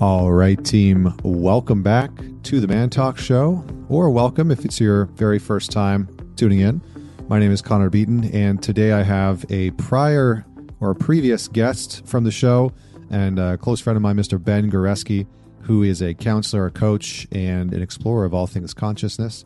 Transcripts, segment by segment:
All right, team, welcome back to the Man Talk Show, or welcome if it's your very first time tuning in. My name is Connor Beaton, and today I have a prior or a previous guest from the show and a close friend of mine, Mr. Ben Goreski, who is a counselor, a coach, and an explorer of all things consciousness.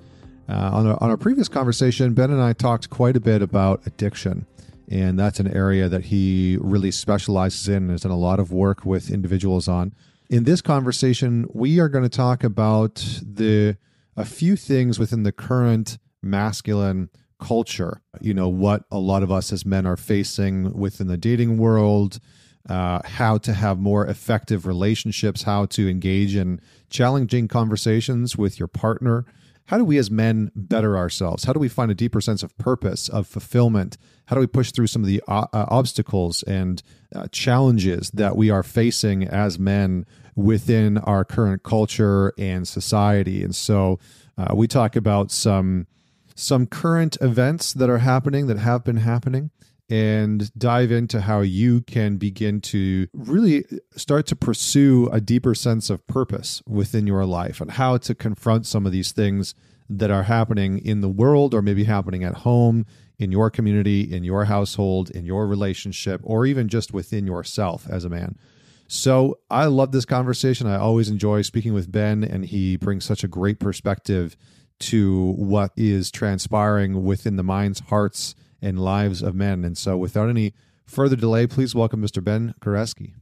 Uh, on, a, on our previous conversation, Ben and I talked quite a bit about addiction and that's an area that he really specializes in and has done a lot of work with individuals on in this conversation, we are going to talk about the a few things within the current masculine culture. You know, what a lot of us as men are facing within the dating world, uh, how to have more effective relationships, how to engage in challenging conversations with your partner. How do we as men better ourselves? How do we find a deeper sense of purpose, of fulfillment? How do we push through some of the uh, obstacles and uh, challenges that we are facing as men within our current culture and society. And so uh, we talk about some some current events that are happening that have been happening and dive into how you can begin to really start to pursue a deeper sense of purpose within your life and how to confront some of these things that are happening in the world or maybe happening at home in your community in your household in your relationship or even just within yourself as a man so I love this conversation. I always enjoy speaking with Ben, and he brings such a great perspective to what is transpiring within the minds, hearts, and lives of men. And so, without any further delay, please welcome Mr. Ben Goreski.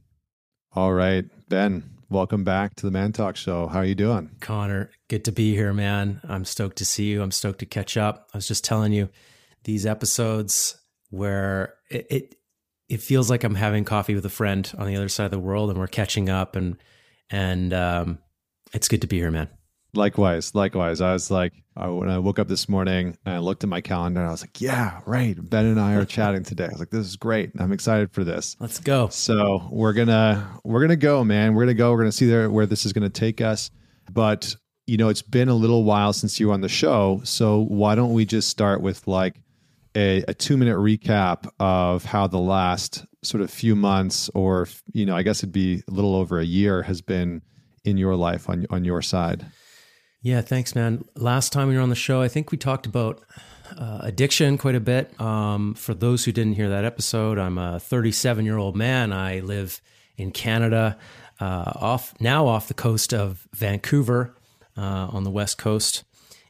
All right, Ben, welcome back to the Man Talk Show. How are you doing? Connor, good to be here, man. I'm stoked to see you. I'm stoked to catch up. I was just telling you these episodes where it, it it feels like I'm having coffee with a friend on the other side of the world, and we're catching up, and and um, it's good to be here, man. Likewise, likewise. I was like, I, when I woke up this morning and I looked at my calendar, and I was like, yeah, right. Ben and I are chatting today. I was like, this is great. I'm excited for this. Let's go. So we're gonna we're gonna go, man. We're gonna go. We're gonna see there where this is gonna take us. But you know, it's been a little while since you were on the show, so why don't we just start with like a, a two minute recap of how the last sort of few months, or you know, I guess it'd be a little over a year, has been in your life on on your side. Yeah, thanks, man. Last time we were on the show, I think we talked about uh, addiction quite a bit. Um, for those who didn't hear that episode, I'm a 37 year old man. I live in Canada, uh, off now off the coast of Vancouver, uh, on the west coast.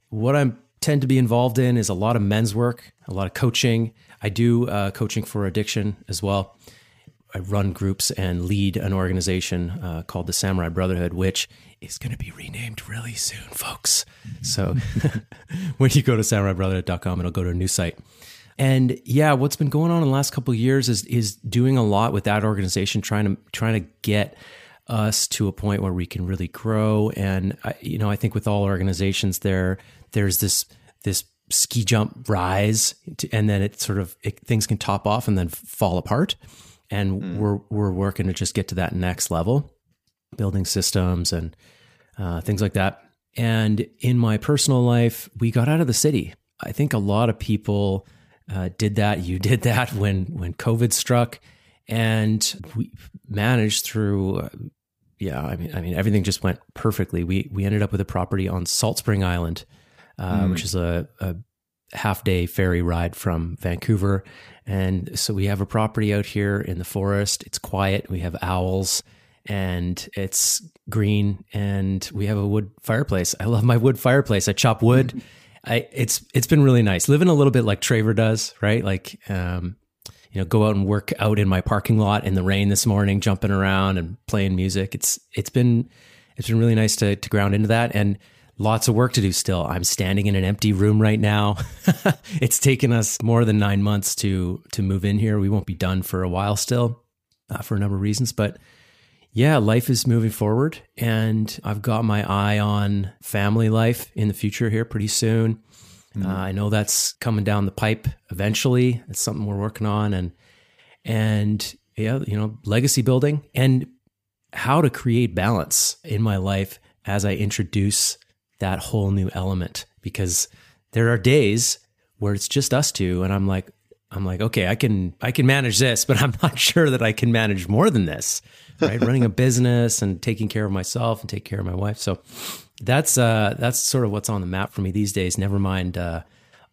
What I'm tend to be involved in is a lot of men's work, a lot of coaching. I do uh, coaching for addiction as well. I run groups and lead an organization uh, called the Samurai Brotherhood, which is going to be renamed really soon, folks. So when you go to samuraibrotherhood.com, it'll go to a new site. And yeah, what's been going on in the last couple years is is doing a lot with that organization, trying to trying to get us to a point where we can really grow. And I, you know, I think with all organizations, there there's this this ski jump rise, to, and then it sort of it, things can top off and then fall apart. And mm. we're we're working to just get to that next level, building systems and uh, things like that. And in my personal life, we got out of the city. I think a lot of people uh, did that. You did that when when COVID struck, and we managed through. Uh, yeah, I mean, I mean, everything just went perfectly. We we ended up with a property on Salt Spring Island, uh, mm. which is a, a half day ferry ride from Vancouver. And so we have a property out here in the forest. It's quiet. We have owls and it's green and we have a wood fireplace. I love my wood fireplace. I chop wood. I it's it's been really nice. Living a little bit like Traver does, right? Like um you know, go out and work out in my parking lot in the rain this morning, jumping around and playing music. It's it's been it's been really nice to to ground into that and lots of work to do still. I'm standing in an empty room right now. it's taken us more than nine months to to move in here. We won't be done for a while still, uh, for a number of reasons. But yeah, life is moving forward, and I've got my eye on family life in the future here pretty soon. Mm-hmm. Uh, I know that's coming down the pipe eventually. It's something we're working on, and and yeah, you know, legacy building and how to create balance in my life as I introduce that whole new element because there are days where it's just us two and I'm like I'm like, okay, I can I can manage this, but I'm not sure that I can manage more than this. Right, running a business and taking care of myself and take care of my wife. So that's uh that's sort of what's on the map for me these days. Never mind uh,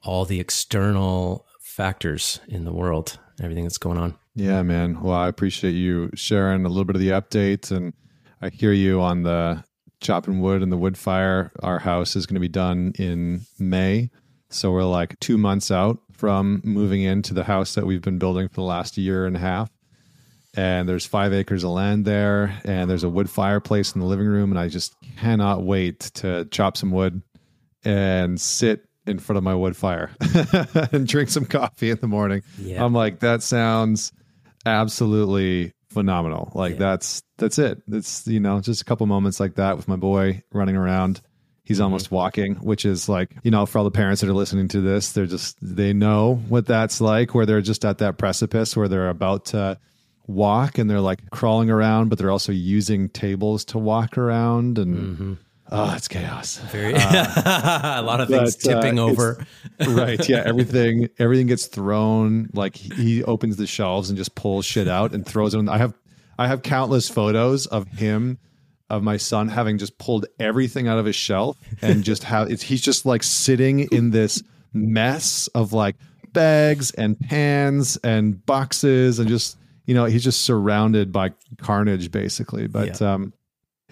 all the external factors in the world, everything that's going on. Yeah, man. Well, I appreciate you sharing a little bit of the updates, and I hear you on the chopping wood and the wood fire. Our house is going to be done in May, so we're like two months out from moving into the house that we've been building for the last year and a half. And there's five acres of land there, and there's a wood fireplace in the living room, and I just cannot wait to chop some wood and sit in front of my wood fire and drink some coffee in the morning. Yeah. I'm like, that sounds absolutely phenomenal. Like yeah. that's that's it. It's you know just a couple moments like that with my boy running around. He's mm-hmm. almost walking, which is like you know for all the parents that are listening to this, they're just they know what that's like, where they're just at that precipice where they're about to walk and they're like crawling around, but they're also using tables to walk around and. Mm-hmm Oh, it's chaos. Very uh, a lot of things but, uh, tipping uh, over. right. Yeah. Everything everything gets thrown. Like he opens the shelves and just pulls shit out and throws it. In. I have I have countless photos of him of my son having just pulled everything out of his shelf and just how it's he's just like sitting in this mess of like bags and pans and boxes and just you know he's just surrounded by carnage basically but yeah. um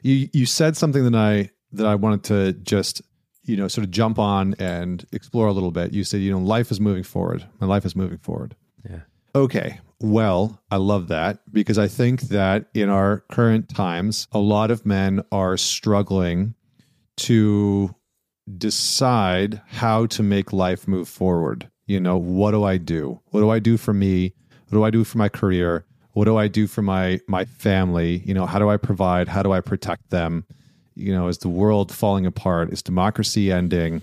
you you said something that I that I wanted to just you know sort of jump on and explore a little bit. You said you know life is moving forward. My life is moving forward. Yeah. Okay. Well, I love that because I think that in our current times, a lot of men are struggling to decide how to make life move forward. You know, what do I do? What do I do for me? What do I do for my career? What do I do for my my family? You know, how do I provide? How do I protect them? You know, is the world falling apart? Is democracy ending?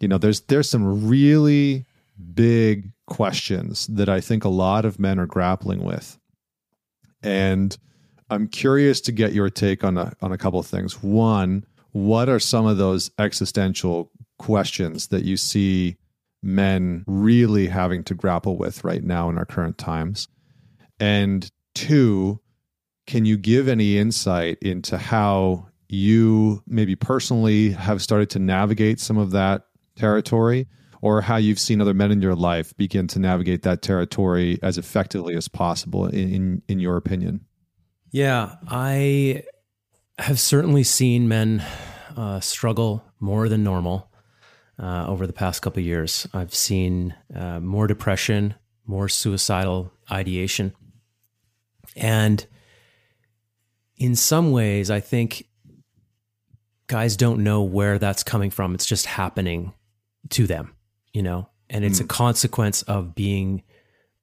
You know, there's there's some really big questions that I think a lot of men are grappling with. And I'm curious to get your take on a on a couple of things. One, what are some of those existential questions that you see men really having to grapple with right now in our current times? And two, can you give any insight into how you maybe personally have started to navigate some of that territory or how you've seen other men in your life begin to navigate that territory as effectively as possible in in, in your opinion? Yeah i have certainly seen men uh, struggle more than normal uh, over the past couple years. I've seen uh, more depression more suicidal ideation. And in some ways i think guys don't know where that's coming from. It's just happening to them, you know, and it's mm. a consequence of being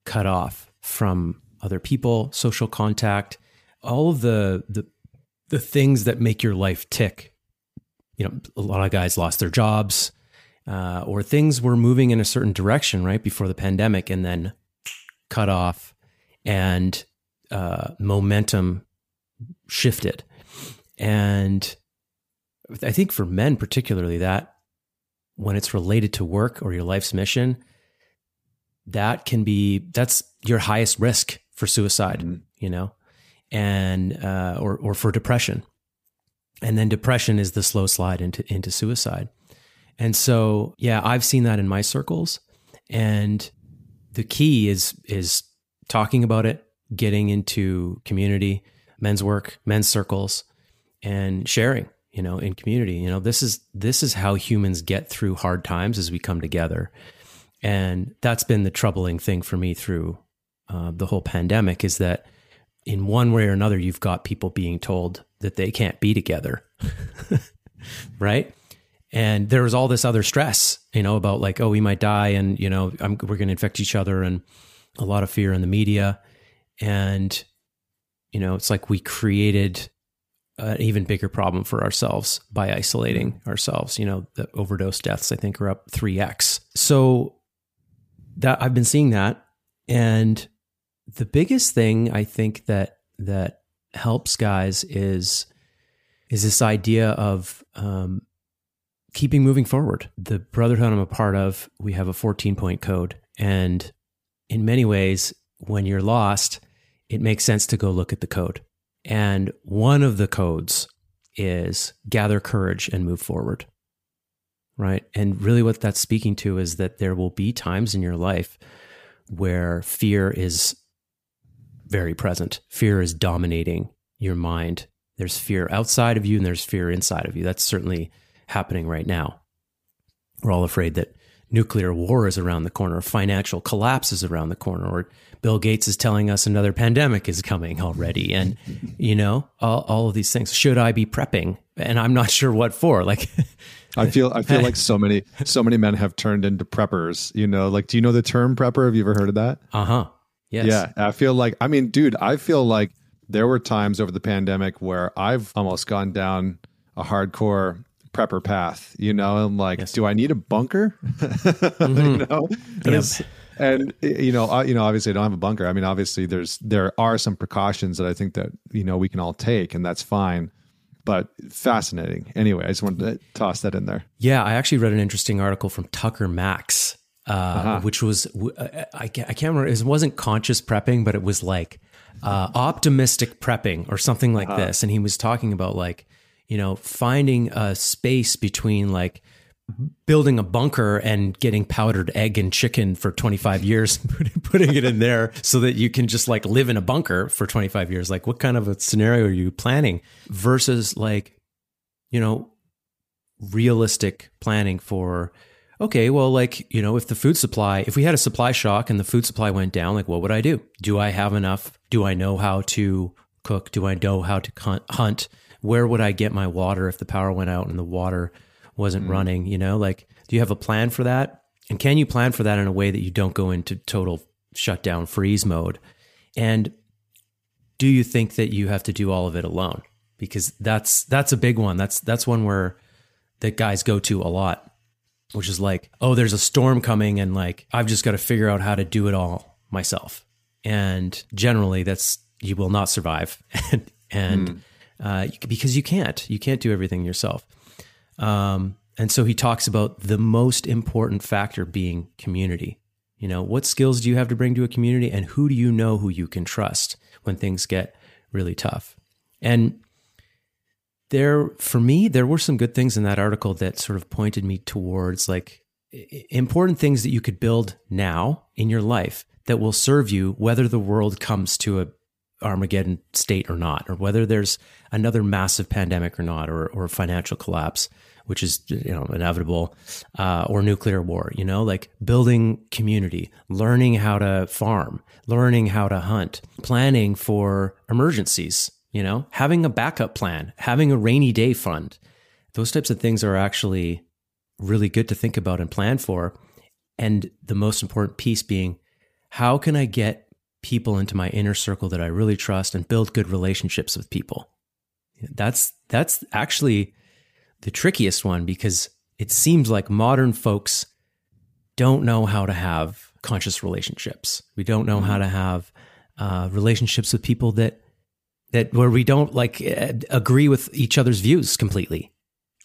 cut off from other people, social contact, all of the, the, the things that make your life tick. You know, a lot of guys lost their jobs, uh, or things were moving in a certain direction right before the pandemic and then cut off and uh, momentum shifted. And I think for men particularly that when it's related to work or your life's mission, that can be that's your highest risk for suicide, mm-hmm. you know, and uh, or or for depression, and then depression is the slow slide into into suicide. And so, yeah, I've seen that in my circles, and the key is is talking about it, getting into community, men's work, men's circles, and sharing you know in community you know this is this is how humans get through hard times as we come together. And that's been the troubling thing for me through uh, the whole pandemic is that in one way or another you've got people being told that they can't be together right? And there was all this other stress you know about like oh we might die and you know I'm, we're going to infect each other and a lot of fear in the media. And you know it's like we created an even bigger problem for ourselves by isolating ourselves. You know, the overdose deaths I think are up 3x. So that I've been seeing that and the biggest thing I think that that helps guys is is this idea of um, keeping moving forward. The brotherhood I'm a part of, we have a 14 point code, and in many ways, when you're lost, it makes sense to go look at the code. And one of the codes is gather courage and move forward. Right. And really, what that's speaking to is that there will be times in your life where fear is very present. Fear is dominating your mind. There's fear outside of you and there's fear inside of you. That's certainly happening right now. We're all afraid that nuclear war is around the corner, financial collapse is around the corner, or Bill Gates is telling us another pandemic is coming already. And, you know, all, all of these things. Should I be prepping? And I'm not sure what for. Like, I feel I feel like so many so many men have turned into preppers. You know, like do you know the term prepper? Have you ever heard of that? Uh huh. Yes. Yeah. I feel like I mean, dude, I feel like there were times over the pandemic where I've almost gone down a hardcore prepper path. You know, I'm like, yes. do I need a bunker? Mm-hmm. you know, and, yep. And you know, uh, you know, obviously I don't have a bunker. I mean, obviously there's there are some precautions that I think that you know we can all take, and that's fine but fascinating. Anyway, I just wanted to toss that in there. Yeah, I actually read an interesting article from Tucker Max, uh, uh-huh. which was I, I can't remember. It wasn't conscious prepping, but it was like uh, optimistic prepping or something like uh-huh. this. And he was talking about like you know finding a space between like Mm-hmm. building a bunker and getting powdered egg and chicken for 25 years putting it in there so that you can just like live in a bunker for 25 years. Like what kind of a scenario are you planning versus like you know realistic planning for okay well like you know if the food supply if we had a supply shock and the food supply went down like what would i do? Do i have enough? Do i know how to cook? Do i know how to hunt? Where would i get my water if the power went out and the water wasn't mm. running, you know? Like, do you have a plan for that? And can you plan for that in a way that you don't go into total shutdown freeze mode? And do you think that you have to do all of it alone? Because that's that's a big one. That's that's one where that guys go to a lot, which is like, oh, there's a storm coming, and like I've just got to figure out how to do it all myself. And generally, that's you will not survive, and, and mm. uh, because you can't, you can't do everything yourself. Um, and so he talks about the most important factor being community. You know, what skills do you have to bring to a community and who do you know who you can trust when things get really tough? And there, for me, there were some good things in that article that sort of pointed me towards like important things that you could build now in your life that will serve you whether the world comes to a Armageddon state or not, or whether there's another massive pandemic or not, or, or financial collapse which is you know inevitable, uh, or nuclear war. You know, like building community, learning how to farm, learning how to hunt, planning for emergencies. You know, having a backup plan, having a rainy day fund. Those types of things are actually really good to think about and plan for. And the most important piece being, how can I get people into my inner circle that I really trust and build good relationships with people? That's that's actually the trickiest one because it seems like modern folks don't know how to have conscious relationships. We don't know how mm-hmm. to have uh, relationships with people that that where we don't like uh, agree with each other's views completely,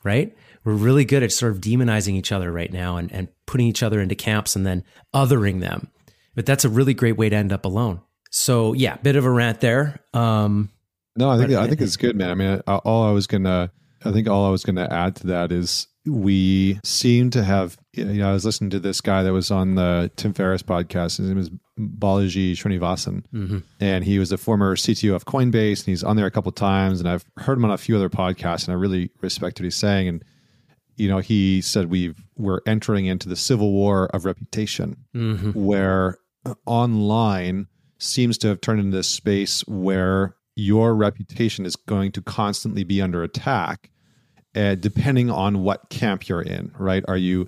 right? We're really good at sort of demonizing each other right now and, and putting each other into camps and then othering them. But that's a really great way to end up alone. So yeah, bit of a rant there. Um, no, I think I think it's good, man. I mean, all I was gonna I think all I was going to add to that is we seem to have. You know, I was listening to this guy that was on the Tim Ferriss podcast. His name is Balaji Srinivasan, mm-hmm. and he was a former CTO of Coinbase, and he's on there a couple times. And I've heard him on a few other podcasts, and I really respect what he's saying. And you know, he said we we're entering into the civil war of reputation, mm-hmm. where online seems to have turned into this space where your reputation is going to constantly be under attack uh, depending on what camp you're in, right? Are you,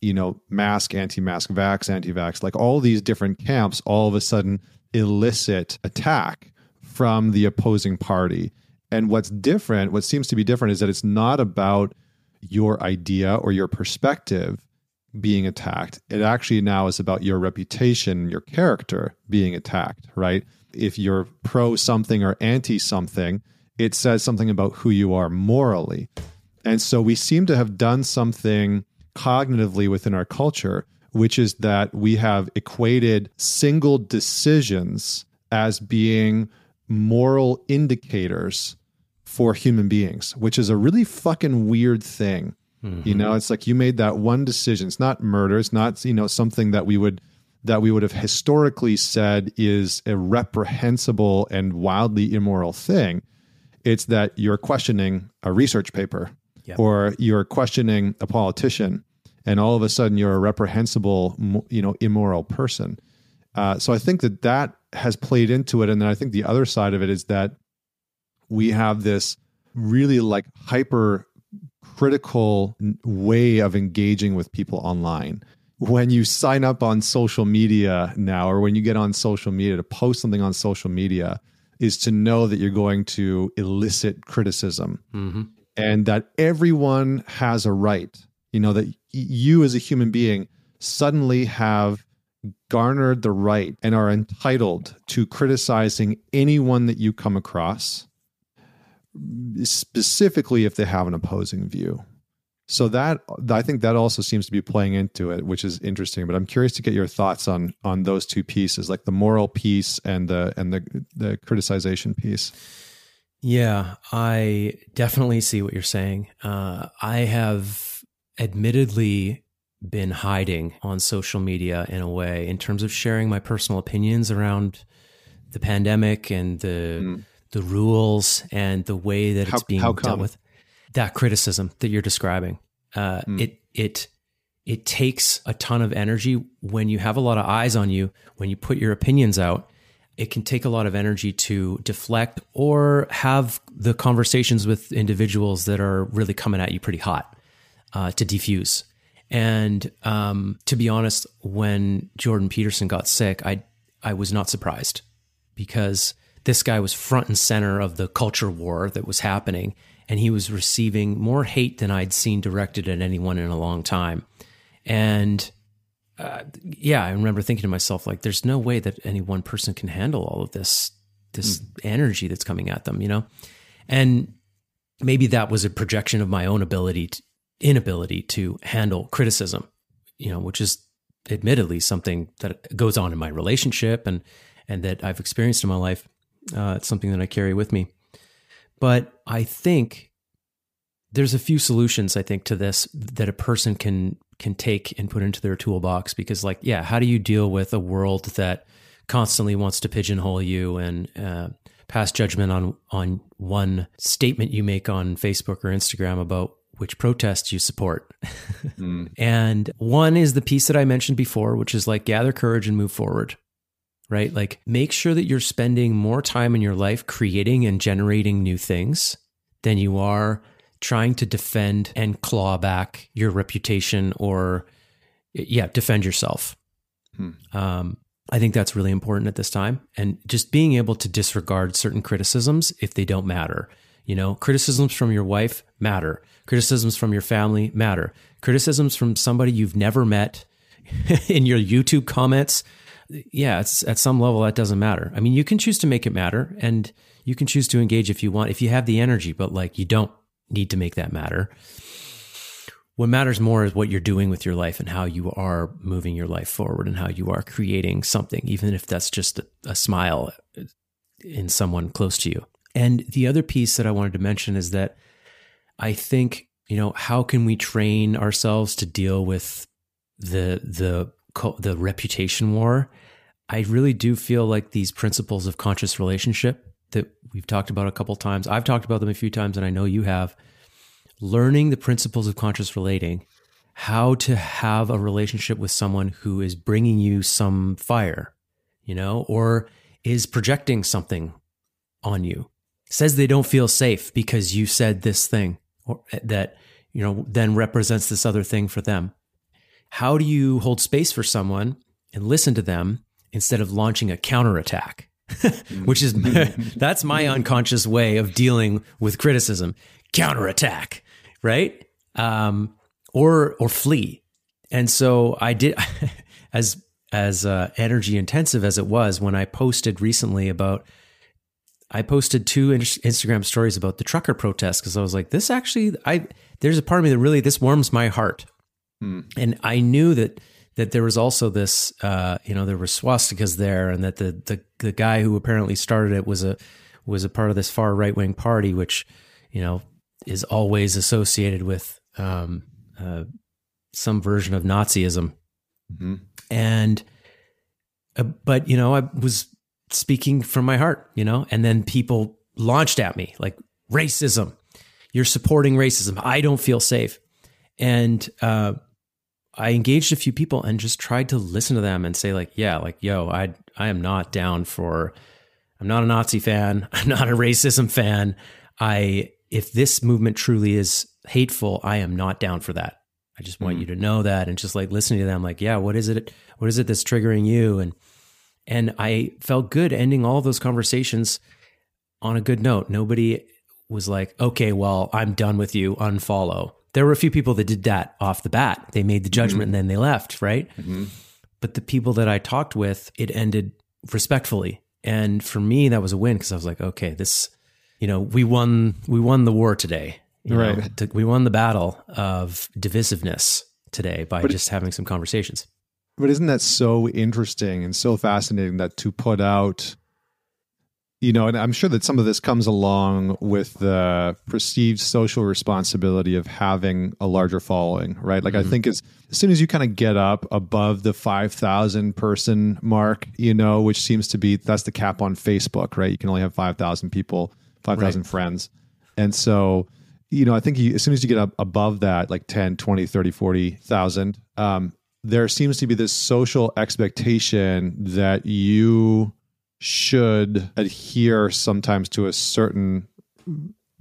you know, mask, anti mask, vax, anti vax, like all these different camps all of a sudden elicit attack from the opposing party. And what's different, what seems to be different, is that it's not about your idea or your perspective being attacked. It actually now is about your reputation, your character being attacked, right? If you're pro something or anti something, it says something about who you are morally. And so we seem to have done something cognitively within our culture which is that we have equated single decisions as being moral indicators for human beings, which is a really fucking weird thing. Mm-hmm. You know, it's like you made that one decision. It's not murder. It's not, you know, something that we would that we would have historically said is a reprehensible and wildly immoral thing. It's that you're questioning a research paper yep. or you're questioning a politician and all of a sudden you're a reprehensible, you know, immoral person. Uh, so I think that that has played into it. And then I think the other side of it is that we have this really like hyper critical way of engaging with people online. When you sign up on social media now, or when you get on social media to post something on social media, is to know that you're going to elicit criticism mm-hmm. And that everyone has a right. You know, that you as a human being suddenly have garnered the right and are entitled to criticizing anyone that you come across, specifically if they have an opposing view. So that I think that also seems to be playing into it, which is interesting. But I'm curious to get your thoughts on on those two pieces, like the moral piece and the and the the criticization piece. Yeah, I definitely see what you're saying. Uh, I have admittedly been hiding on social media in a way in terms of sharing my personal opinions around the pandemic and the mm. the rules and the way that how, it's being dealt with. That criticism that you're describing, uh, mm. it it it takes a ton of energy when you have a lot of eyes on you. When you put your opinions out, it can take a lot of energy to deflect or have the conversations with individuals that are really coming at you pretty hot uh, to defuse. And um, to be honest, when Jordan Peterson got sick, I I was not surprised because this guy was front and center of the culture war that was happening, and he was receiving more hate than I'd seen directed at anyone in a long time. And uh, yeah, I remember thinking to myself, like, there's no way that any one person can handle all of this this mm. energy that's coming at them, you know. And maybe that was a projection of my own ability to, inability to handle criticism, you know, which is admittedly something that goes on in my relationship and and that I've experienced in my life. Uh, it's something that I carry with me. But I think there's a few solutions I think to this that a person can can take and put into their toolbox because like yeah, how do you deal with a world that constantly wants to pigeonhole you and uh, pass judgment on on one statement you make on Facebook or Instagram about which protests you support. mm. And one is the piece that I mentioned before, which is like gather courage and move forward, right? Like make sure that you're spending more time in your life creating and generating new things than you are trying to defend and claw back your reputation or, yeah, defend yourself. Hmm. Um, I think that's really important at this time. And just being able to disregard certain criticisms if they don't matter. You know, criticisms from your wife matter. Criticisms from your family matter. Criticisms from somebody you've never met in your YouTube comments. Yeah, it's at some level that doesn't matter. I mean, you can choose to make it matter and you can choose to engage if you want, if you have the energy, but like you don't need to make that matter. What matters more is what you're doing with your life and how you are moving your life forward and how you are creating something, even if that's just a, a smile in someone close to you. And the other piece that I wanted to mention is that I think, you know, how can we train ourselves to deal with the the the reputation war? I really do feel like these principles of conscious relationship that we've talked about a couple times. I've talked about them a few times and I know you have. Learning the principles of conscious relating, how to have a relationship with someone who is bringing you some fire, you know, or is projecting something on you says they don't feel safe because you said this thing or that you know then represents this other thing for them how do you hold space for someone and listen to them instead of launching a counterattack which is that's my unconscious way of dealing with criticism. Counterattack right? Um, or or flee. And so i did as as uh, energy intensive as it was when i posted recently about I posted two Instagram stories about the trucker protest because I was like, this actually, I there's a part of me that really this warms my heart, hmm. and I knew that that there was also this, uh, you know, there were swastikas there, and that the the the guy who apparently started it was a was a part of this far right wing party, which you know is always associated with um, uh, some version of Nazism, mm-hmm. and uh, but you know I was speaking from my heart, you know, and then people launched at me like racism. You're supporting racism. I don't feel safe, and uh, I engaged a few people and just tried to listen to them and say like, yeah, like yo, I I am not down for. I'm not a Nazi fan. I'm not a racism fan. I if this movement truly is hateful, I am not down for that. I just want mm. you to know that and just like listening to them like, yeah, what is it what is it that's triggering you and and I felt good ending all those conversations on a good note. Nobody was like, "Okay, well, I'm done with you, unfollow." There were a few people that did that off the bat. They made the judgment mm-hmm. and then they left, right? Mm-hmm. But the people that I talked with, it ended respectfully. And for me, that was a win because I was like, okay, this you know, we won we won the war today. right. Know, we won the battle of divisiveness today by but just having some conversations. But isn't that so interesting and so fascinating that to put out you know, and I'm sure that some of this comes along with the perceived social responsibility of having a larger following, right? Like, mm-hmm. I think as, as soon as you kind of get up above the 5,000 person mark, you know, which seems to be that's the cap on Facebook, right? You can only have 5,000 people 5,000 right. friends. And so, you know, I think you, as soon as you get up above that, like 10, 20, 30, 40,000, um, there seems to be this social expectation that you should adhere sometimes to a certain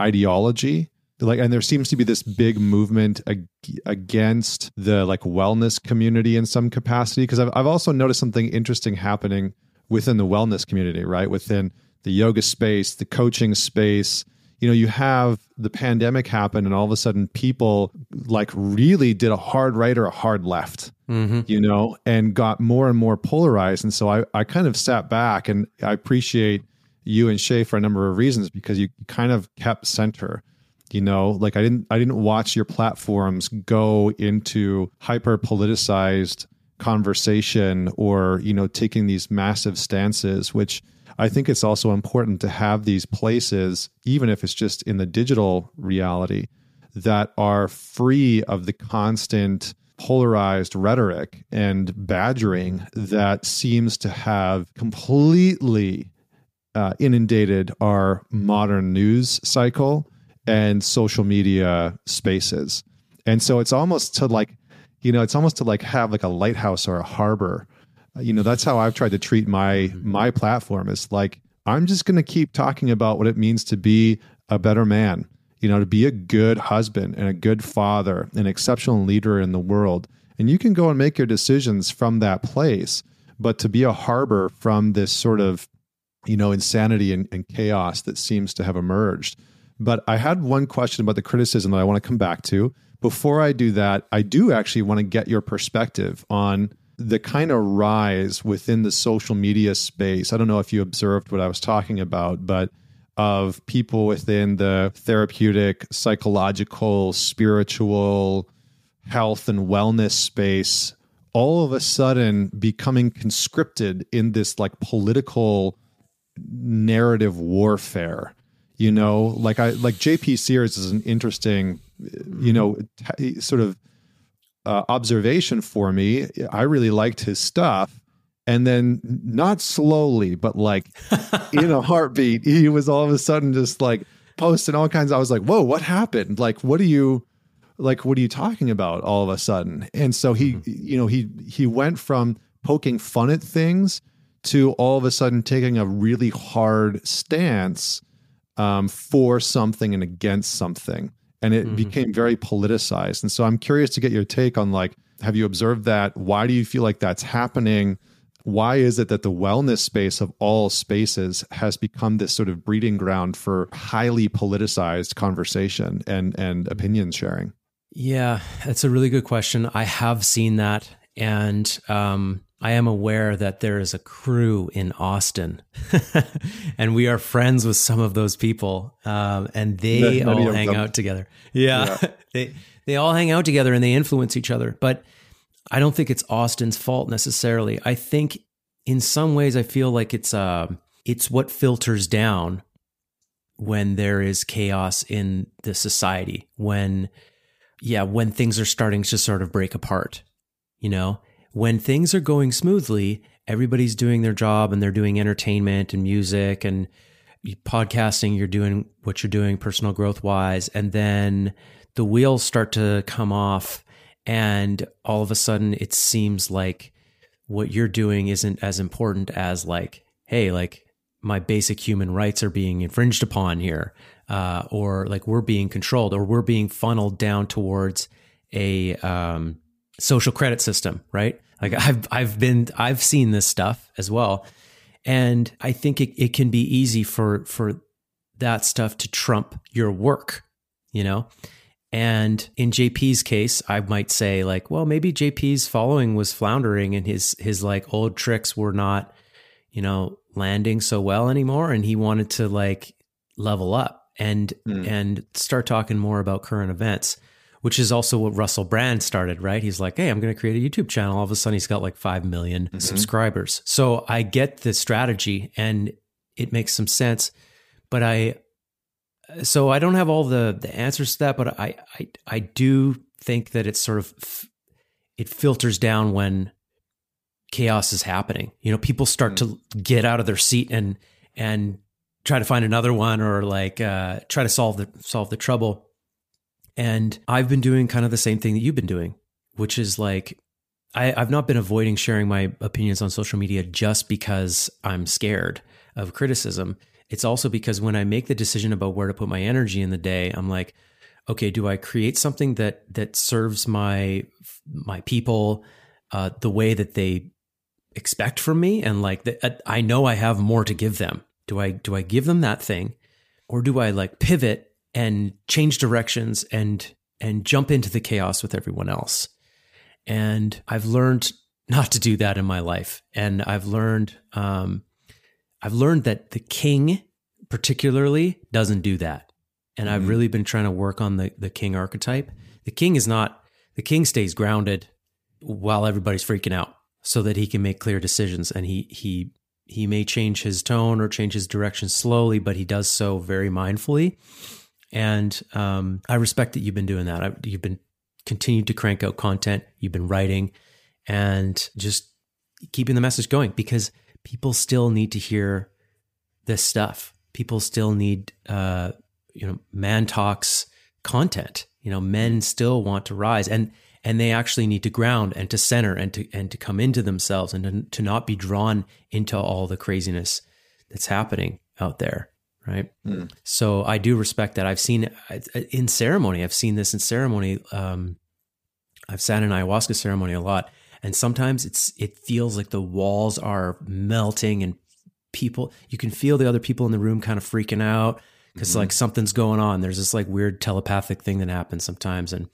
ideology like and there seems to be this big movement ag- against the like wellness community in some capacity because I've, I've also noticed something interesting happening within the wellness community right within the yoga space, the coaching space. You know, you have the pandemic happen, and all of a sudden, people like really did a hard right or a hard left, mm-hmm. you know, and got more and more polarized. And so I, I kind of sat back and I appreciate you and Shay for a number of reasons because you kind of kept center you know like i didn't i didn't watch your platforms go into hyper politicized conversation or you know taking these massive stances which I think it's also important to have these places, even if it's just in the digital reality, that are free of the constant polarized rhetoric and badgering that seems to have completely uh, inundated our modern news cycle and social media spaces. And so it's almost to like, you know, it's almost to like have like a lighthouse or a harbor you know that's how i've tried to treat my mm-hmm. my platform is like i'm just going to keep talking about what it means to be a better man you know to be a good husband and a good father an exceptional leader in the world. And you can go and make your decisions from that place but to be a harbor from this sort of you know insanity and, and chaos that seems to have emerged. But i had one question about the criticism that i want to come back to. Before i do that i do actually want to get your perspective on the kind of rise within the social media space. I don't know if you observed what I was talking about, but of people within the therapeutic, psychological, spiritual, health, and wellness space all of a sudden becoming conscripted in this like political narrative warfare you know like i like jp sears is an interesting you know t- sort of uh, observation for me. I really liked his stuff. And then, not slowly, but like in a heartbeat, he was all of a sudden just like posting all kinds. Of, I was like, "Whoa, what happened? Like, what are you, like, what are you talking about?" All of a sudden, and so he, mm-hmm. you know, he he went from poking fun at things to all of a sudden taking a really hard stance um, for something and against something and it mm-hmm. became very politicized. And so I'm curious to get your take on like, have you observed that? Why do you feel like that's happening? Why is it that the wellness space of all spaces has become this sort of breeding ground for highly politicized conversation and and opinion sharing? Yeah, that's a really good question. I have seen that, and um, I am aware that there is a crew in Austin, and we are friends with some of those people, um, and they all hang out together. Yeah, yeah. they they all hang out together and they influence each other. But I don't think it's Austin's fault necessarily. I think in some ways I feel like it's uh it's what filters down when there is chaos in the society when yeah when things are starting to sort of break apart you know when things are going smoothly everybody's doing their job and they're doing entertainment and music and podcasting. You're doing what you're doing personal growth wise. And then the wheels start to come off and all of a sudden it seems like what you're doing isn't as important as like hey like my basic human rights are being infringed upon here uh, or like we're being controlled or we're being funneled down towards a um, social credit system right like i've i've been i've seen this stuff as well. And i think it, it can be easy for for that stuff to trump your work you know? And in JP's case, I might say like, well, maybe JP's following was floundering and his his like old tricks were not, you know, landing so well anymore. And he wanted to like level up and mm. and start talking more about current events which is also what Russell Brand started, right? He's like, "Hey, I'm going to create a YouTube channel." All of a sudden, he's got like 5 million mm-hmm. subscribers. So, I get the strategy and it makes some sense, but I so I don't have all the the answers to that, but I I I do think that it's sort of it filters down when chaos is happening. You know, people start mm. to get out of their seat and and try to find another one or like uh, try to solve the solve the trouble. And I've been doing kind of the same thing that you've been doing, which is like I, I've not been avoiding sharing my opinions on social media just because I'm scared of criticism. It's also because when I make the decision about where to put my energy in the day, I'm like, okay, do I create something that that serves my my people uh, the way that they expect from me and like uh, I know I have more to give them. Do I do I give them that thing or do I like pivot and change directions and and jump into the chaos with everyone else? And I've learned not to do that in my life. And I've learned um, I've learned that the king particularly doesn't do that. And mm-hmm. I've really been trying to work on the the king archetype. The king is not the king stays grounded while everybody's freaking out so that he can make clear decisions and he he he may change his tone or change his direction slowly but he does so very mindfully and um, i respect that you've been doing that. I, you've been continued to crank out content. You've been writing and just keeping the message going because people still need to hear this stuff. People still need uh, you know man talks content. You know men still want to rise and and they actually need to ground and to center and to and to come into themselves and to, to not be drawn into all the craziness that's happening out there right mm. so i do respect that i've seen in ceremony i've seen this in ceremony um, i've sat in ayahuasca ceremony a lot and sometimes it's it feels like the walls are melting and people you can feel the other people in the room kind of freaking out because mm-hmm. like something's going on there's this like weird telepathic thing that happens sometimes and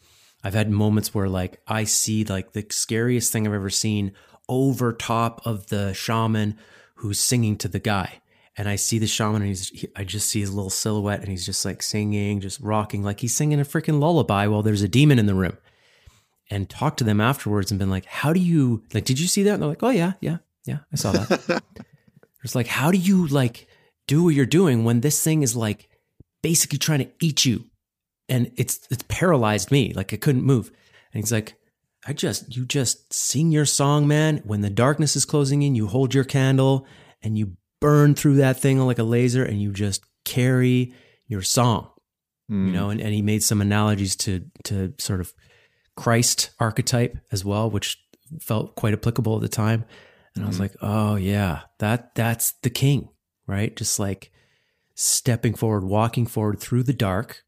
I've had moments where like I see like the scariest thing I've ever seen over top of the shaman who's singing to the guy. And I see the shaman and he's, he, I just see his little silhouette and he's just like singing, just rocking, like he's singing a freaking lullaby while there's a demon in the room. And talk to them afterwards and been like, how do you, like, did you see that? And they're like, oh yeah, yeah, yeah, I saw that. it's like, how do you like do what you're doing when this thing is like basically trying to eat you? and it's it's paralyzed me like I couldn't move. And he's like, I just you just sing your song, man. When the darkness is closing in, you hold your candle and you burn through that thing like a laser, and you just carry your song. Mm. You know, and, and he made some analogies to to sort of Christ archetype as well, which felt quite applicable at the time. And mm. I was hmm. like, oh yeah, that that's the king, right? Just like stepping forward, walking forward through the dark,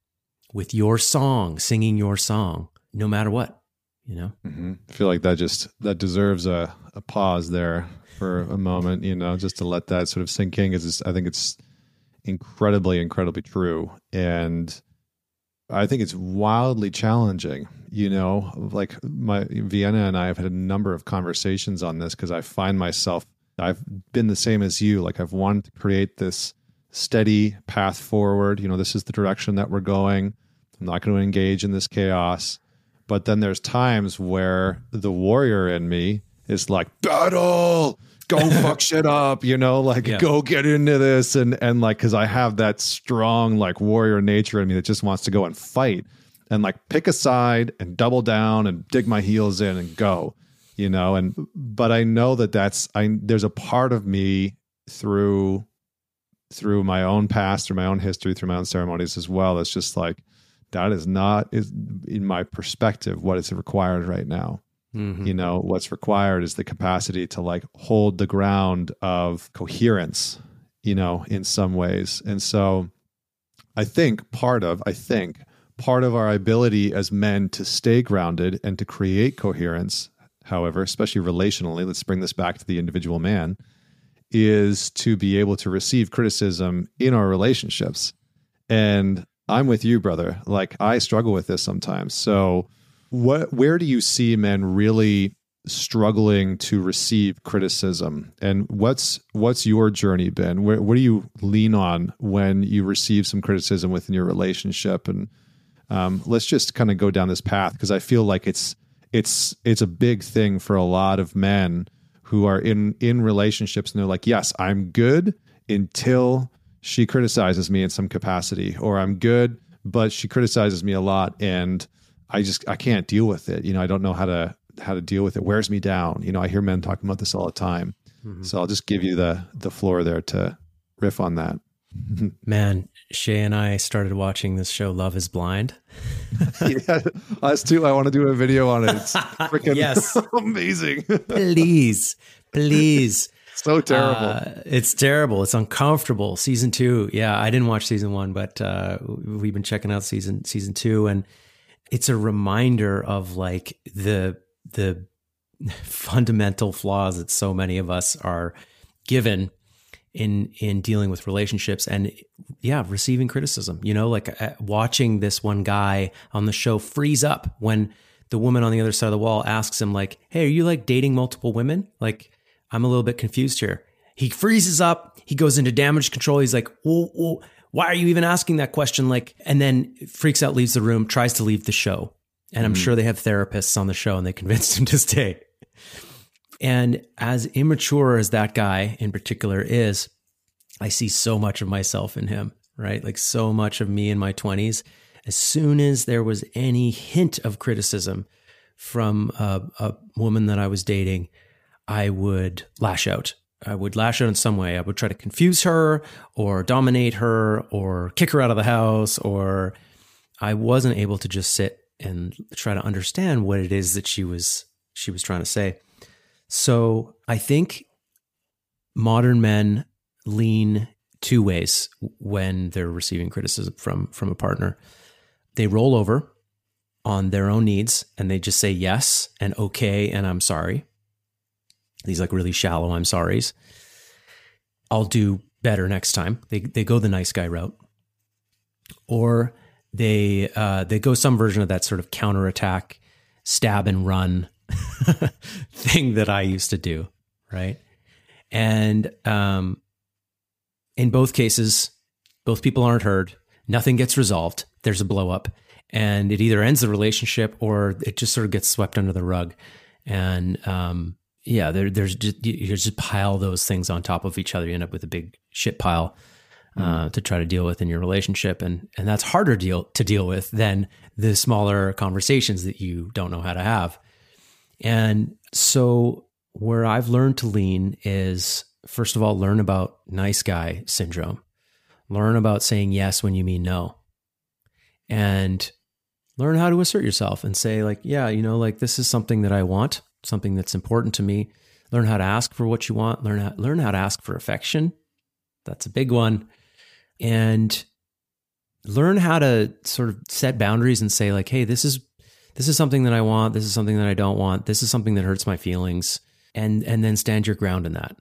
with your song, singing your song, no matter what, you know? Mm-hmm. I feel like that just, that deserves a, a pause there for a moment, you know, just to let that sort of sink in. Cause I think it's incredibly, incredibly true. And I think it's wildly challenging, you know, like my Vienna and I have had a number of conversations on this because I find myself, I've been the same as you. Like I've wanted to create this steady path forward. You know, this is the direction that we're going. I'm not going to engage in this chaos. But then there's times where the warrior in me is like, battle, go fuck shit up, you know, like Yeah. go get into this. And, and like, cause I have that strong, like warrior nature in me that just wants to go and fight and like pick a side and double down and dig my heels in and go, you know, and, but I know that that's, I, there's a part of me through, through my own past, through my own history, through my own ceremonies as well. It's just like, that is not is in my perspective what is required right now. Mhm. you know what's required is the capacity to like hold the ground of coherence you know in some ways. And so i think part of i think part of our ability as men to stay grounded and to create coherence however especially relationally let's bring this back to the individual man is to be able to receive criticism in our relationships. And i'm with you brother. Like i struggle with this sometimes. So what where do you see men really struggling to receive criticism? And what's what's your journey been? Where, what do you lean on when you receive some criticism within your relationship? And um, let's just kind of go down this path because i feel like it's it's it's a big thing for a lot of men who are in in relationships and they're like yes i'm good until she criticizes me in some capacity or i'm good but she criticizes me a lot and i just i can't deal with it. You know i don't know how to how to deal with it. Wears me down. You know i hear men talking about this all the time. Mm-hmm. So i'll just give you the the floor there to riff on that. Man, Shay and I started watching this show, Love is Blind. yeah us too. I want to do a video on it. It's freaking Yes. amazing. Please, please. So terrible Uh, it's terrible. It's uncomfortable. Season two. Yeah, I didn't watch season one, but uh, we've been checking out season season two, and it's a reminder of like the the fundamental flaws that so many of us are given in in dealing with relationships and yeah receiving criticism you know like uh, watching this one guy on the show freeze up when the woman on the other side of the wall asks him like hey are you like dating multiple women like i'm a little bit confused here. He freezes up he goes into damage control he's like whoa, whoa, why are you even asking that question? Like and then freaks out leaves the room tries to leave the show. And i'm mm-hmm. sure they have therapists on the show and they convinced him to stay. And as immature as that guy in particular is, I see so much of myself in him, right? Like so much of me in my 20s. As soon as there was any hint of criticism from a, a woman that I was dating, I would lash out. I would lash out in some way. I would try to confuse her or dominate her or kick her out of the house, or I wasn't able to just sit and try to understand what it is that she was she was trying to say. So I think modern men lean two ways when they're receiving criticism from from a partner. They roll over on their own needs and they just say yes and okay and I'm sorry. These like really shallow I'm sorries. I'll do better next time. They they go the nice guy route. Or they uh, they go some version of that sort of counterattack, stab and run thing that I used to do, right? And um, in both cases, both people aren't heard. Nothing gets resolved. There's a blow up, and it either ends the relationship or it just sort of gets swept under the rug. And um, yeah, there, there's just you you just pile those things on top of each other. You end up with a big shit pile uh, to try to deal with in your relationship, and and that's harder deal to deal with than the smaller conversations that you don't know how to have. And so, where I've learned to lean is first of all, learn about nice guy syndrome, learn about saying yes when you mean no, and learn how to assert yourself and say, like, yeah, you know, like this is something that I want, something that's important to me. Learn how to ask for what you want, learn how, learn how to ask for affection. That's a big one. And learn how to sort of set boundaries and say, like, hey, this is this is something that I want. This is something that I don't want. This is something that hurts my feelings. And and then stand your ground in that.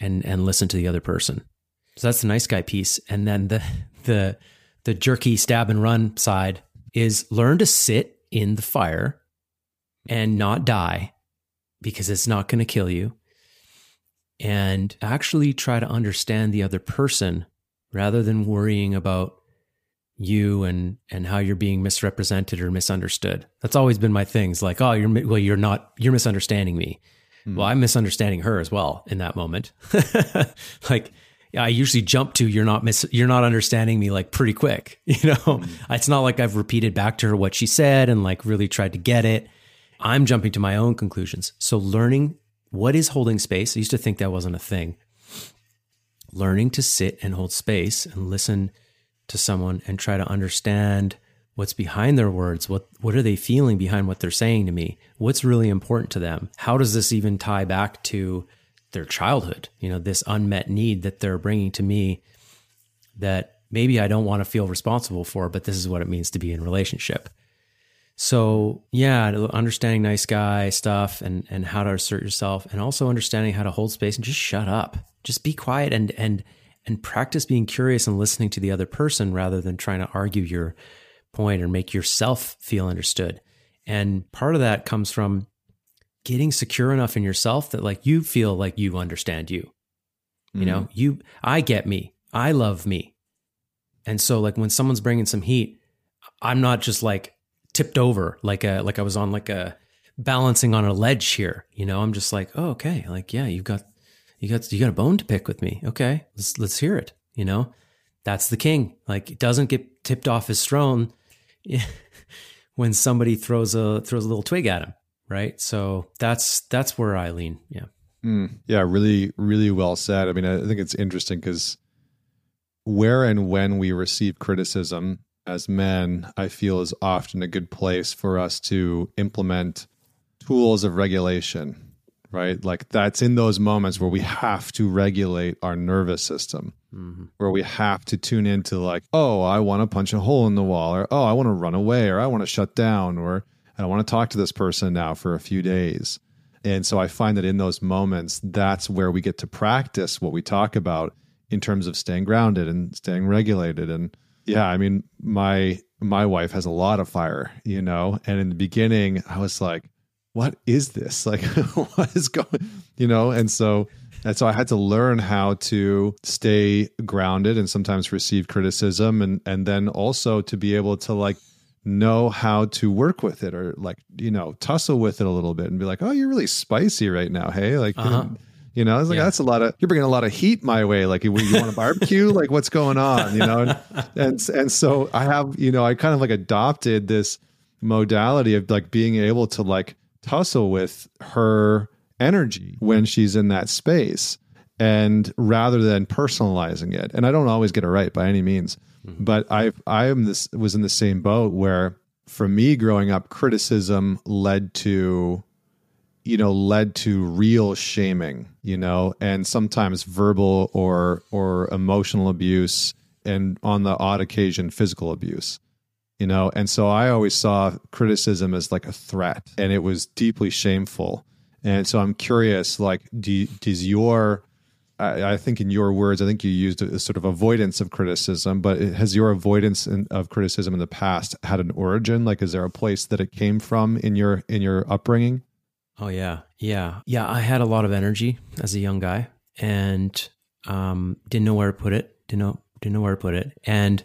And and listen to the other person. So that's the nice guy piece. And then the the the jerky stab and run side is learn to sit in the fire and not die because it's not going to kill you. And actually try to understand the other person rather than worrying about you and and how you're being misrepresented or misunderstood. That's always been my things. Like, oh, you're well, you're not, you're misunderstanding me. Mm. Well, I'm misunderstanding her as well in that moment. like, I usually jump to you're not miss, you're not understanding me like pretty quick. You know, mm. it's not like I've repeated back to her what she said and like really tried to get it. I'm jumping to my own conclusions. So learning what is holding space. I used to think that wasn't a thing. Learning to sit and hold space and listen to someone and try to understand what's behind their words what what are they feeling behind what they're saying to me what's really important to them how does this even tie back to their childhood you know this unmet need that they're bringing to me that maybe I don't want to feel responsible for but this is what it means to be in relationship so yeah understanding nice guy stuff and and how to assert yourself and also understanding how to hold space and just shut up just be quiet and and and practice being curious and listening to the other person rather than trying to argue your point or make yourself feel understood. And part of that comes from getting secure enough in yourself that like you feel like you understand you. You mm-hmm. know, you I get me. I love me. And so like when someone's bringing some heat, I'm not just like tipped over like a like I was on like a balancing on a ledge here, you know? I'm just like, "Oh, okay. Like, yeah, you've got you got you got a bone to pick with me. Okay, let's let's hear it. You know, that's the king. Like, doesn't get tipped off his throne when somebody throws a throws a little twig at him, right? So that's that's where I lean. Yeah. Mm, yeah, really, really well said. I mean, I think it's interesting because where and when we receive criticism as men, I feel is often a good place for us to implement tools of regulation right? Like that's in those moments where we have to regulate our nervous system, mm-hmm. where we have to tune into like, oh, I want to punch a hole in the wall, or oh, I want to run away, or I want to shut down, or I want to talk to this person now for a few days. And so I find that in those moments, that's where we get to practice what we talk about in terms of staying grounded and staying regulated. And yeah, I mean, my my wife has a lot of fire, you know, and in the beginning, I was like, what is this? Like, what is going, you know? And so, and so I had to learn how to stay grounded and sometimes receive criticism and, and then also to be able to like know how to work with it or like, you know, tussle with it a little bit and be like, oh, you're really spicy right now. Hey, like, uh-huh. You know, I was like, yeah. that's a lot of, you're bringing a lot of heat my way. Like, you want a barbecue? like, what's going on? You know? And, and, and so I have, you know, I kind of like adopted this modality of like being able to like tussle with her energy when she's in that space and rather than personalizing it and i don't always get it right by any means mm-hmm. but i i am this was in the same boat where for me growing up criticism led to you know led to real shaming you know and sometimes verbal or or emotional abuse and on the odd occasion physical abuse you know? And so i always saw criticism as like a threat and it was deeply shameful. And so i'm curious like do, does your I, think in your words i think you used a, a sort of avoidance of criticism but has your avoidance in, of criticism in the past had an origin? Like is there a place that it came from in your in your upbringing oh yeah yeah yeah i had a lot of energy as a young guy and um didn't know where to put it didn't know didn't know where to put it and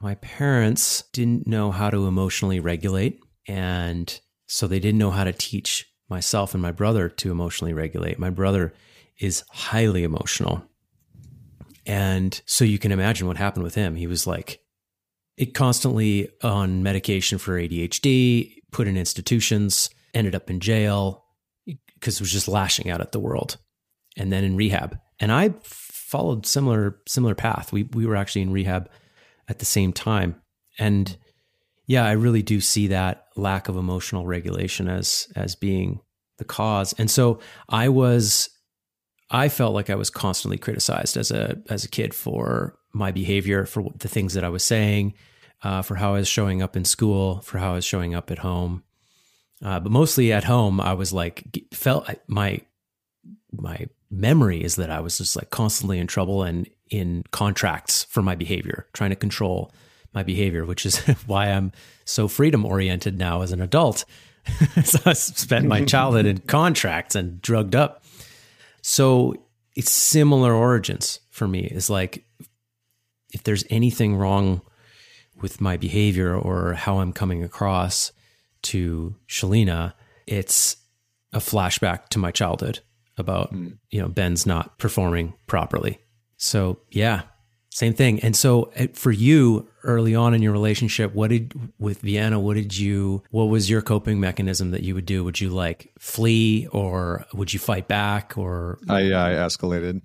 my parents didn't know how to emotionally regulate. And so they didn't know how to teach myself and my brother to emotionally regulate. My brother is highly emotional. And so you can imagine what happened with him. He was like, it constantly on medication for ADHD, put in institutions, ended up in jail because it was just lashing out at the world. And then in rehab. And I followed similar similar path. We we were actually in rehab at the same time. And yeah, I really do see that lack of emotional regulation as as being the cause. And so I was I felt like I was constantly criticized as a as a kid for my behavior, for the things that I was saying, uh, for how I was showing up in school, for how I was showing up at home. Uh, but mostly at home, I was like felt my my memory is that I was just like constantly in trouble and in contracts for my behavior, trying to control my behavior, which is why I'm so freedom oriented now as an adult. so I spent my childhood in contracts and drugged up. So it's similar origins for me. Is like if there's anything wrong with my behavior or how I'm coming across to Shalina, it's a flashback to my childhood about mm. you know Ben's not performing properly. So yeah, same thing. And so uh, for you early on in your relationship, what did with Vienna, what did you what was your coping mechanism that you would do? Would you like flee or would you fight back or I I escalated.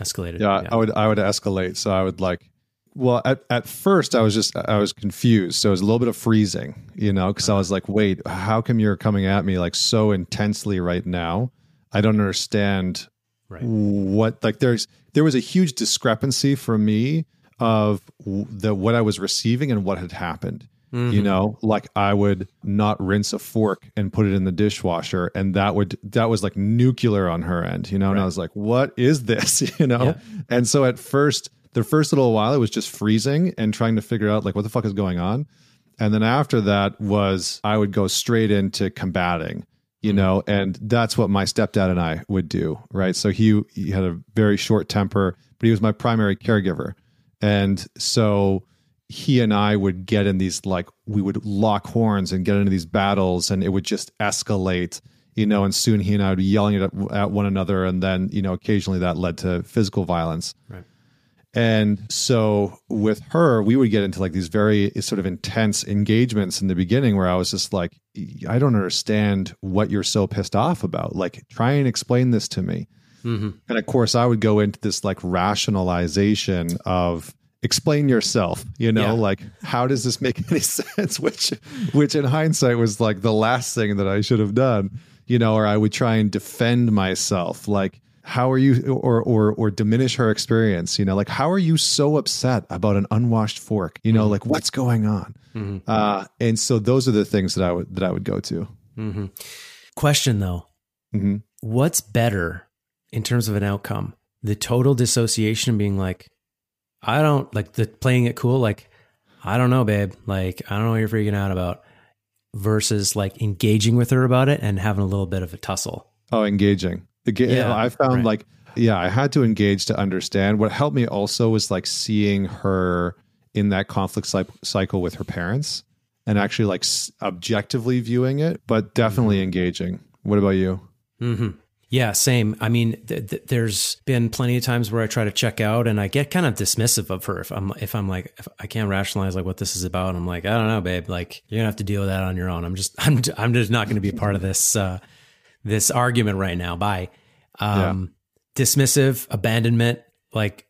Escalated. Yeah, yeah, I would I would escalate. So I would like well at, at first i was just i was confused so it was a little bit of freezing you know because i was like wait how come you're coming at me like so intensely right now i don't understand right. what like there's there was a huge discrepancy for me of the what I was receiving and what had happened. Mm-hmm. You know, like I would not rinse a fork and put it in the dishwasher, and that would that was like nuclear on her end. You know, right. and I was like, "What is this?" You know, yeah. and so at first, the first little while, it was just freezing and trying to figure out like what the fuck is going on. And then after that was I would go straight into combating you mm-hmm. know and that's what my stepdad and i would do right? So he he had a very short temper but he was my primary caregiver. And so he and i would get in these like we would lock horns and get into these battles and it would just escalate you know and soon he and i would be yelling at, at one another. And then you know occasionally that led to physical violence. Right and so with her, we would get into like these very sort of intense engagements in the beginning where I was just like, I don't understand what you're so pissed off about. Like, try and explain this to me. Mm-hmm. And of course, I would go into this like rationalization of explain yourself, you know, yeah. like how does this make any sense? Which, which in hindsight was like the last thing that I should have done, you know, or I would try and defend myself. Like, how are you or or or diminish her experience you know? Like how are you so upset about an unwashed fork? You know mm-hmm. like what's going on? Mm-hmm. uh, and so those are the things that i would that i would go to. Mm-hmm. question though. Mm-hmm. what's better in terms of an outcome? The total dissociation being like i don't like the playing it cool like i don't know babe. Like i don't know what you're freaking out about versus like engaging with her about it and having a little bit of a tussle. Oh engaging yeah, I found right. like yeah, I had to engage to understand. What helped me also was like seeing her in that conflict cycle with her parents and actually like objectively viewing it, but definitely mm-hmm. engaging. What about you? Mm-hmm. Yeah, same. I mean, th- th- there's been plenty of times where I try to check out and I get kind of dismissive of her if I'm if I'm like if I can't rationalize like what this is about. I'm like, I don't know, babe. Like you're gonna have to deal with that on your own. I'm just I'm I'm just not going to be a part of this. Uh, this argument right now by um, yeah. dismissive abandonment like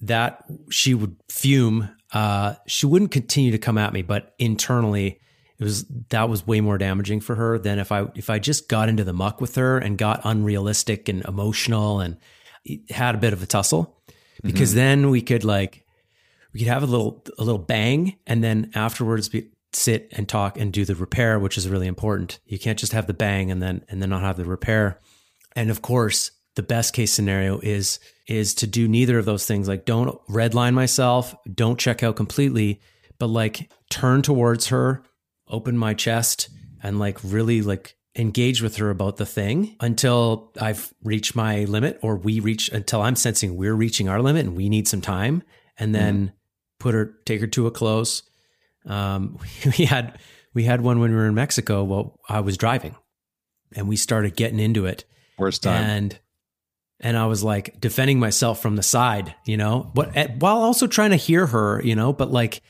that she would fume uh, she wouldn't continue to come at me but internally it was that was way more damaging for her than if i if i just got into the muck with her and got unrealistic and emotional and had a bit of a tussle because mm-hmm. then we could like we could have a little a little bang and then afterwards be, sit and talk and do the repair, which is really important. You can't just have the bang and then and then not have the repair. And of course, the best case scenario is is to do neither of those things. Like don't redline myself, don't check out completely, but like turn towards her, open my chest and like really like engage with her about the thing until I've reached my limit or we reach until I'm sensing we're reaching our limit and we need some time and then mm. put her take her to a close um, we had we had one when we were in Mexico. Well, I was driving, and we started getting into it. Worst time. And and I was like defending myself from the side, you know, but while also trying to hear her, you know, but like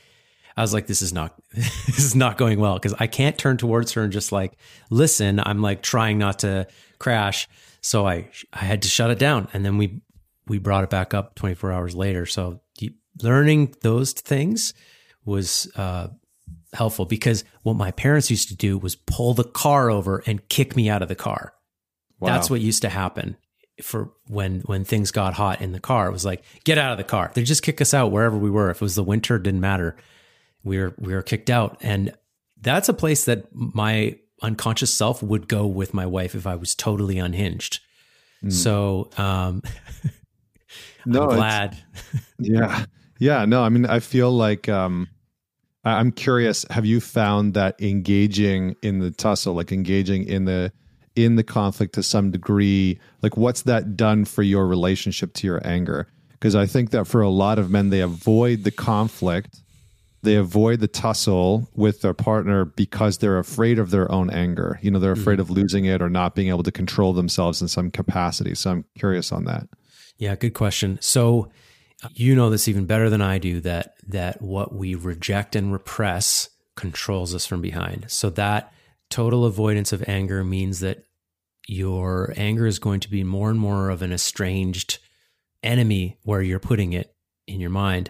I was like, this is not this is not going well because I can't turn towards her and just like listen. I'm like trying not to crash, so I I had to shut it down, and then we we brought it back up 24 hours later. So learning those things was uh, helpful because what my parents used to do was pull the car over and kick me out of the car. Wow. That's what used to happen for when when things got hot in the car. It was like get out of the car. They'd just kick us out wherever we were. If it was the winter, it didn't matter. We were we were kicked out, and that's a place that my unconscious self would go with my wife if I was totally unhinged. Mm. So, um, no, I'm glad. yeah. Yeah, no, I mean, I feel like um, I'm curious. Have you found that engaging in the tussle, like engaging in the in the conflict to some degree, like what's that done for your relationship to your anger? Because I think that for a lot of men, they avoid the conflict they avoid the tussle with their partner because they're afraid of their own anger. You know, they're afraid mm-hmm. of losing it or not being able to control themselves in some capacity. So I'm curious on that. Yeah, good question. So you know this even better than I do that that what we reject and repress controls us from behind. So that total avoidance of anger means that your anger is going to be more and more of an estranged enemy where you're putting it in your mind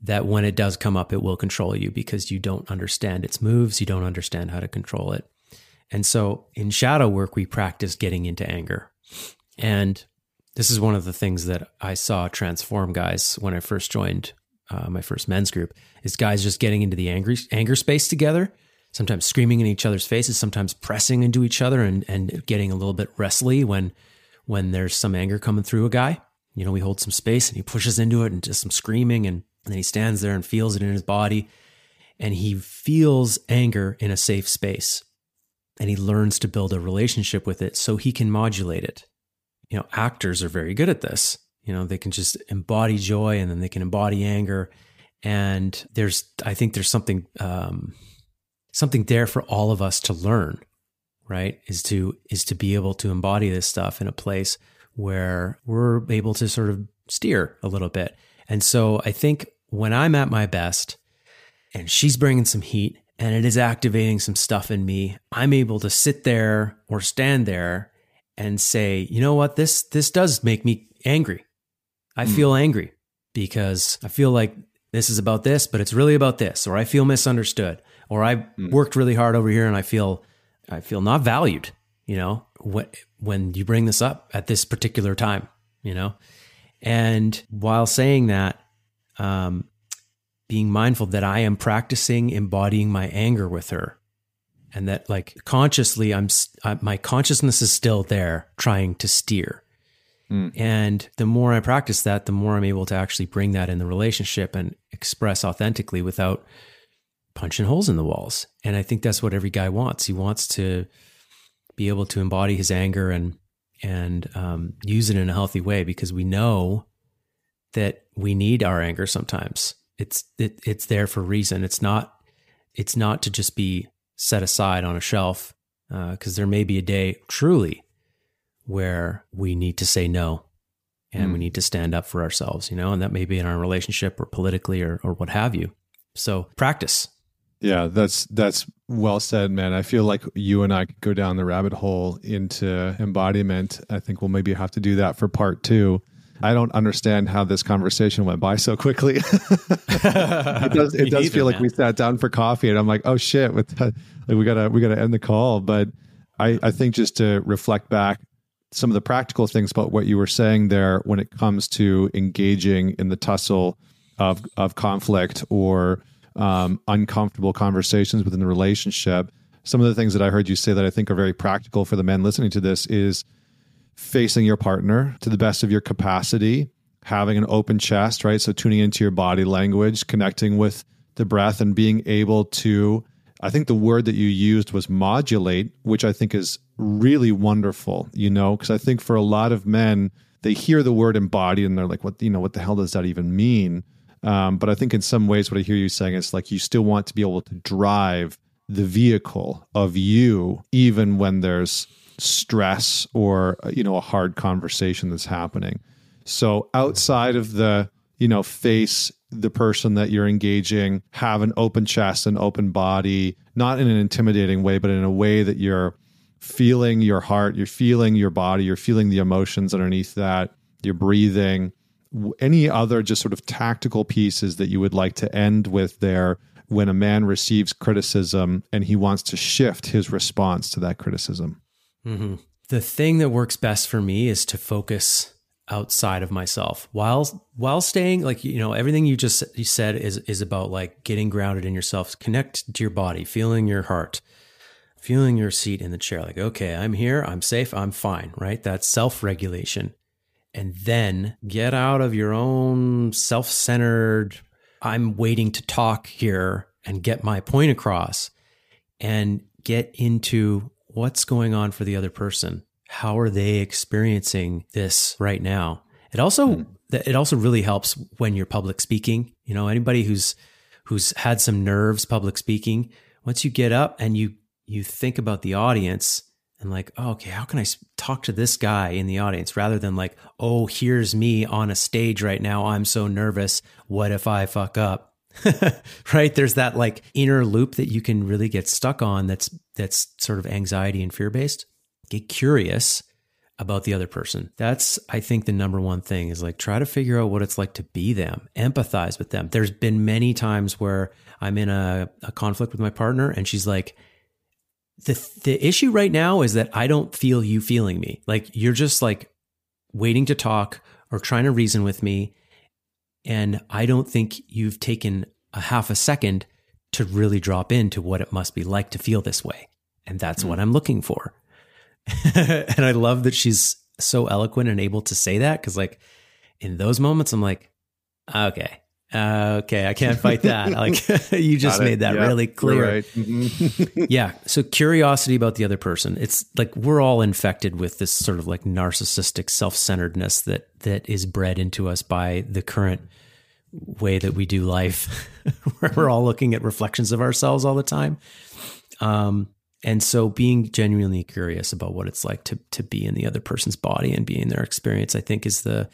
that when it does come up, it will control you because you don't understand its moves, you don't understand how to control it. And so in shadow work, we practice getting into anger. And this is one of the things that I saw transform guys when I first joined uh, my first men's group is guys just getting into the angry anger space together, sometimes screaming in each other's faces, sometimes pressing into each other and, and getting a little bit wrestly when when there's some anger coming through a guy. You know, we hold some space and he pushes into it and just some screaming and and then he stands there and feels it in his body and he feels anger in a safe space and he learns to build a relationship with it so he can modulate it. You know, actors are very good at this. You know, they can just embody joy and then they can embody anger. And there's, I think there's something, um, something there for all of us to learn, right? Is to, is to be able to embody this stuff in a place where we're able to sort of steer a little bit. And so I think when I'm at my best and she's bringing some heat and it is activating some stuff in me, I'm able to sit there or stand there and say, you know what, this this does make me angry. I mm. feel angry because I feel like this is about this, but it's really about this, or I feel misunderstood, or I mm. worked really hard over here and I feel I feel not valued. You know, when when you bring this up at this particular time, you know, and while saying that, um, being mindful that I am practicing embodying my anger with her, and that like consciously, I'm uh, my consciousness is still there, trying to steer. Mm. And the more I practice that, the more I'm able to actually bring that in the relationship and express authentically without punching holes in the walls. And I think that's what every guy wants. He wants to be able to embody his anger and and um, use it in a healthy way because we know that we need our anger sometimes. It's it, it's there for a reason. It's not it's not to just be set aside on a shelf because uh, there may be a day truly where we need to say no and mm. we need to stand up for ourselves, you know, and that may be in our relationship or politically or or what have you. So practice, yeah, that's that's well said, man. I feel like you and I could go down the rabbit hole into embodiment. I think we'll maybe have to do that for part two. I don't understand how this conversation went by so quickly. it does it does feel like we sat down for coffee and I'm like, oh shit, with that, like we gotta we gotta end the call. But I, I think just to reflect back some of the practical things about what you were saying there when it comes to engaging in the tussle of of conflict or um, uncomfortable conversations within the relationship. Some of the things that I heard you say that I think are very practical for the men listening to this is facing your partner to the best of your capacity, having an open chest, right? So tuning into your body language, connecting with the breath, and being able to. I think the word that you used was modulate, which I think is really wonderful, you know, because I think for a lot of men, they hear the word embodied and they're like, what, you know, what the hell does that even mean? Um, but I think in some ways, what I hear you saying is like you still want to be able to drive the vehicle of you, even when there's stress or uh, you know a hard conversation that's happening. So outside of the you know face the person that you're engaging, have an open chest and open body, not in an intimidating way, but in a way that you're feeling your heart, you're feeling your body, you're feeling the emotions underneath that, you're breathing any other just sort of tactical pieces that you would like to end with there when a man receives criticism and he wants to shift his response to that criticism? Mm-hmm. The thing that works best for me is to focus outside of myself while while staying like you know everything you just you said is is about like getting grounded in yourself connect to your body feeling your heart feeling your seat in the chair like okay i'm here i'm safe i'm fine right that's self-regulation and then get out of your own self centered, I'm waiting to talk here and get my point across and get into what's going on for the other person. How are they experiencing this right now? It also, mm. it also really helps when you're public speaking. You know, anybody who's, who's had some nerves public speaking, once you get up and you you think about the audience and like, oh, okay, how can I talk to this guy in the audience rather than like, oh, here's me on a stage right now. I'm so nervous. What if I fuck up? right? There's that like inner loop that you can really get stuck on that's that's sort of anxiety and fear based. Get curious about the other person. That's I think the number one thing is like try to figure out what it's like to be them, empathize with them. There's been many times where I'm in a, a conflict with my partner and she's like, the the issue right now is that I don't feel you feeling me. Like you're just like waiting to talk or trying to reason with me and I don't think you've taken a half a second to really drop into what it must be like to feel this way. And that's mm. what I'm looking for. and I love that she's so eloquent and able to say that cuz like in those moments I'm like okay, uh, okay, I can't fight that. Like you just made that really clear. Right. Mm-hmm. yeah. So curiosity about the other person. It's like we're all infected with this sort of like narcissistic self-centeredness that that is bred into us by the current way that we do life, where we're all looking at reflections of ourselves all the time. Um, and so being genuinely curious about what it's like to to be in the other person's body and be in their experience, I think is the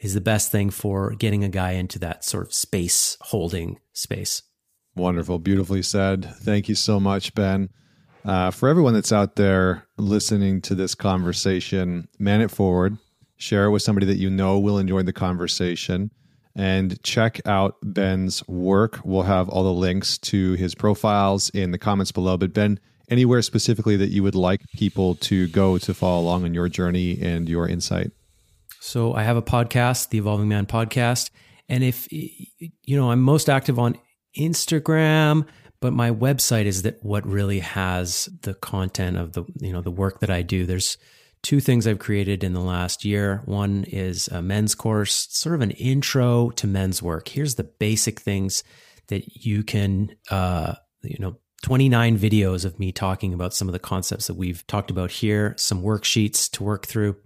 is the best thing for getting a guy into that sort of space holding space. Wonderful, beautifully said. Thank you so much, Ben. Uh, for everyone that's out there listening to this conversation, man it forward, share it with somebody that you know will enjoy the conversation, and check out Ben's work. We'll have all the links to his profiles in the comments below. But, Ben, anywhere specifically that you would like people to go to follow along on your journey and your insight? So I have a podcast, the Evolving Man podcast. And if, you know, I'm most active on Instagram, but my website is that what really has the content of the, you know, the work that I do. There's two things I've created in the last year. One is a men's course, sort of an intro to men's work. Here's the basic things that you can, uh, you know, 29 videos of me talking about some of the concepts that we've talked about here, some worksheets to work through.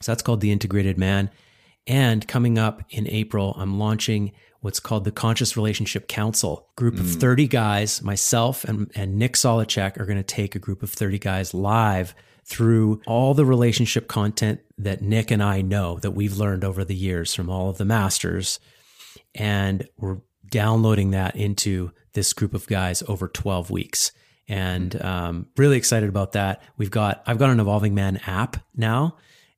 So that's called The Integrated Man. And coming up in April, I'm launching what's called the Conscious Relationship Council. Group of mm. 30 guys, myself and, and Nick Solacek are going to take a group of 30 guys live through all the relationship content that Nick and I know that we've learned over the years from all of the masters. And we're downloading that into this group of guys over 12 weeks. And um, really excited about that. We've got, I've got an Evolving Man app now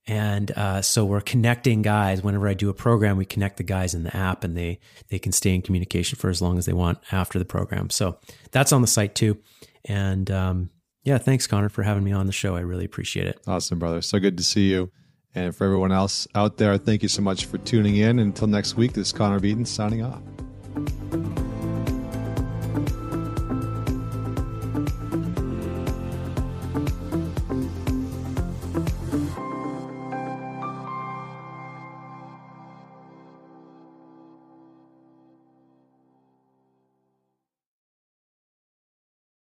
and uh, so we're connecting guys. Whenever I do a program, we connect the guys in the app, and they they can stay in communication for as long as they want after the program. So that's on the site too. And um, yeah, thanks, Connor, for having me on the show. I really appreciate it. Awesome, brother. So good to see you. And for everyone else out there, thank you so much for tuning in. Until next week, this is Connor Beaton signing off.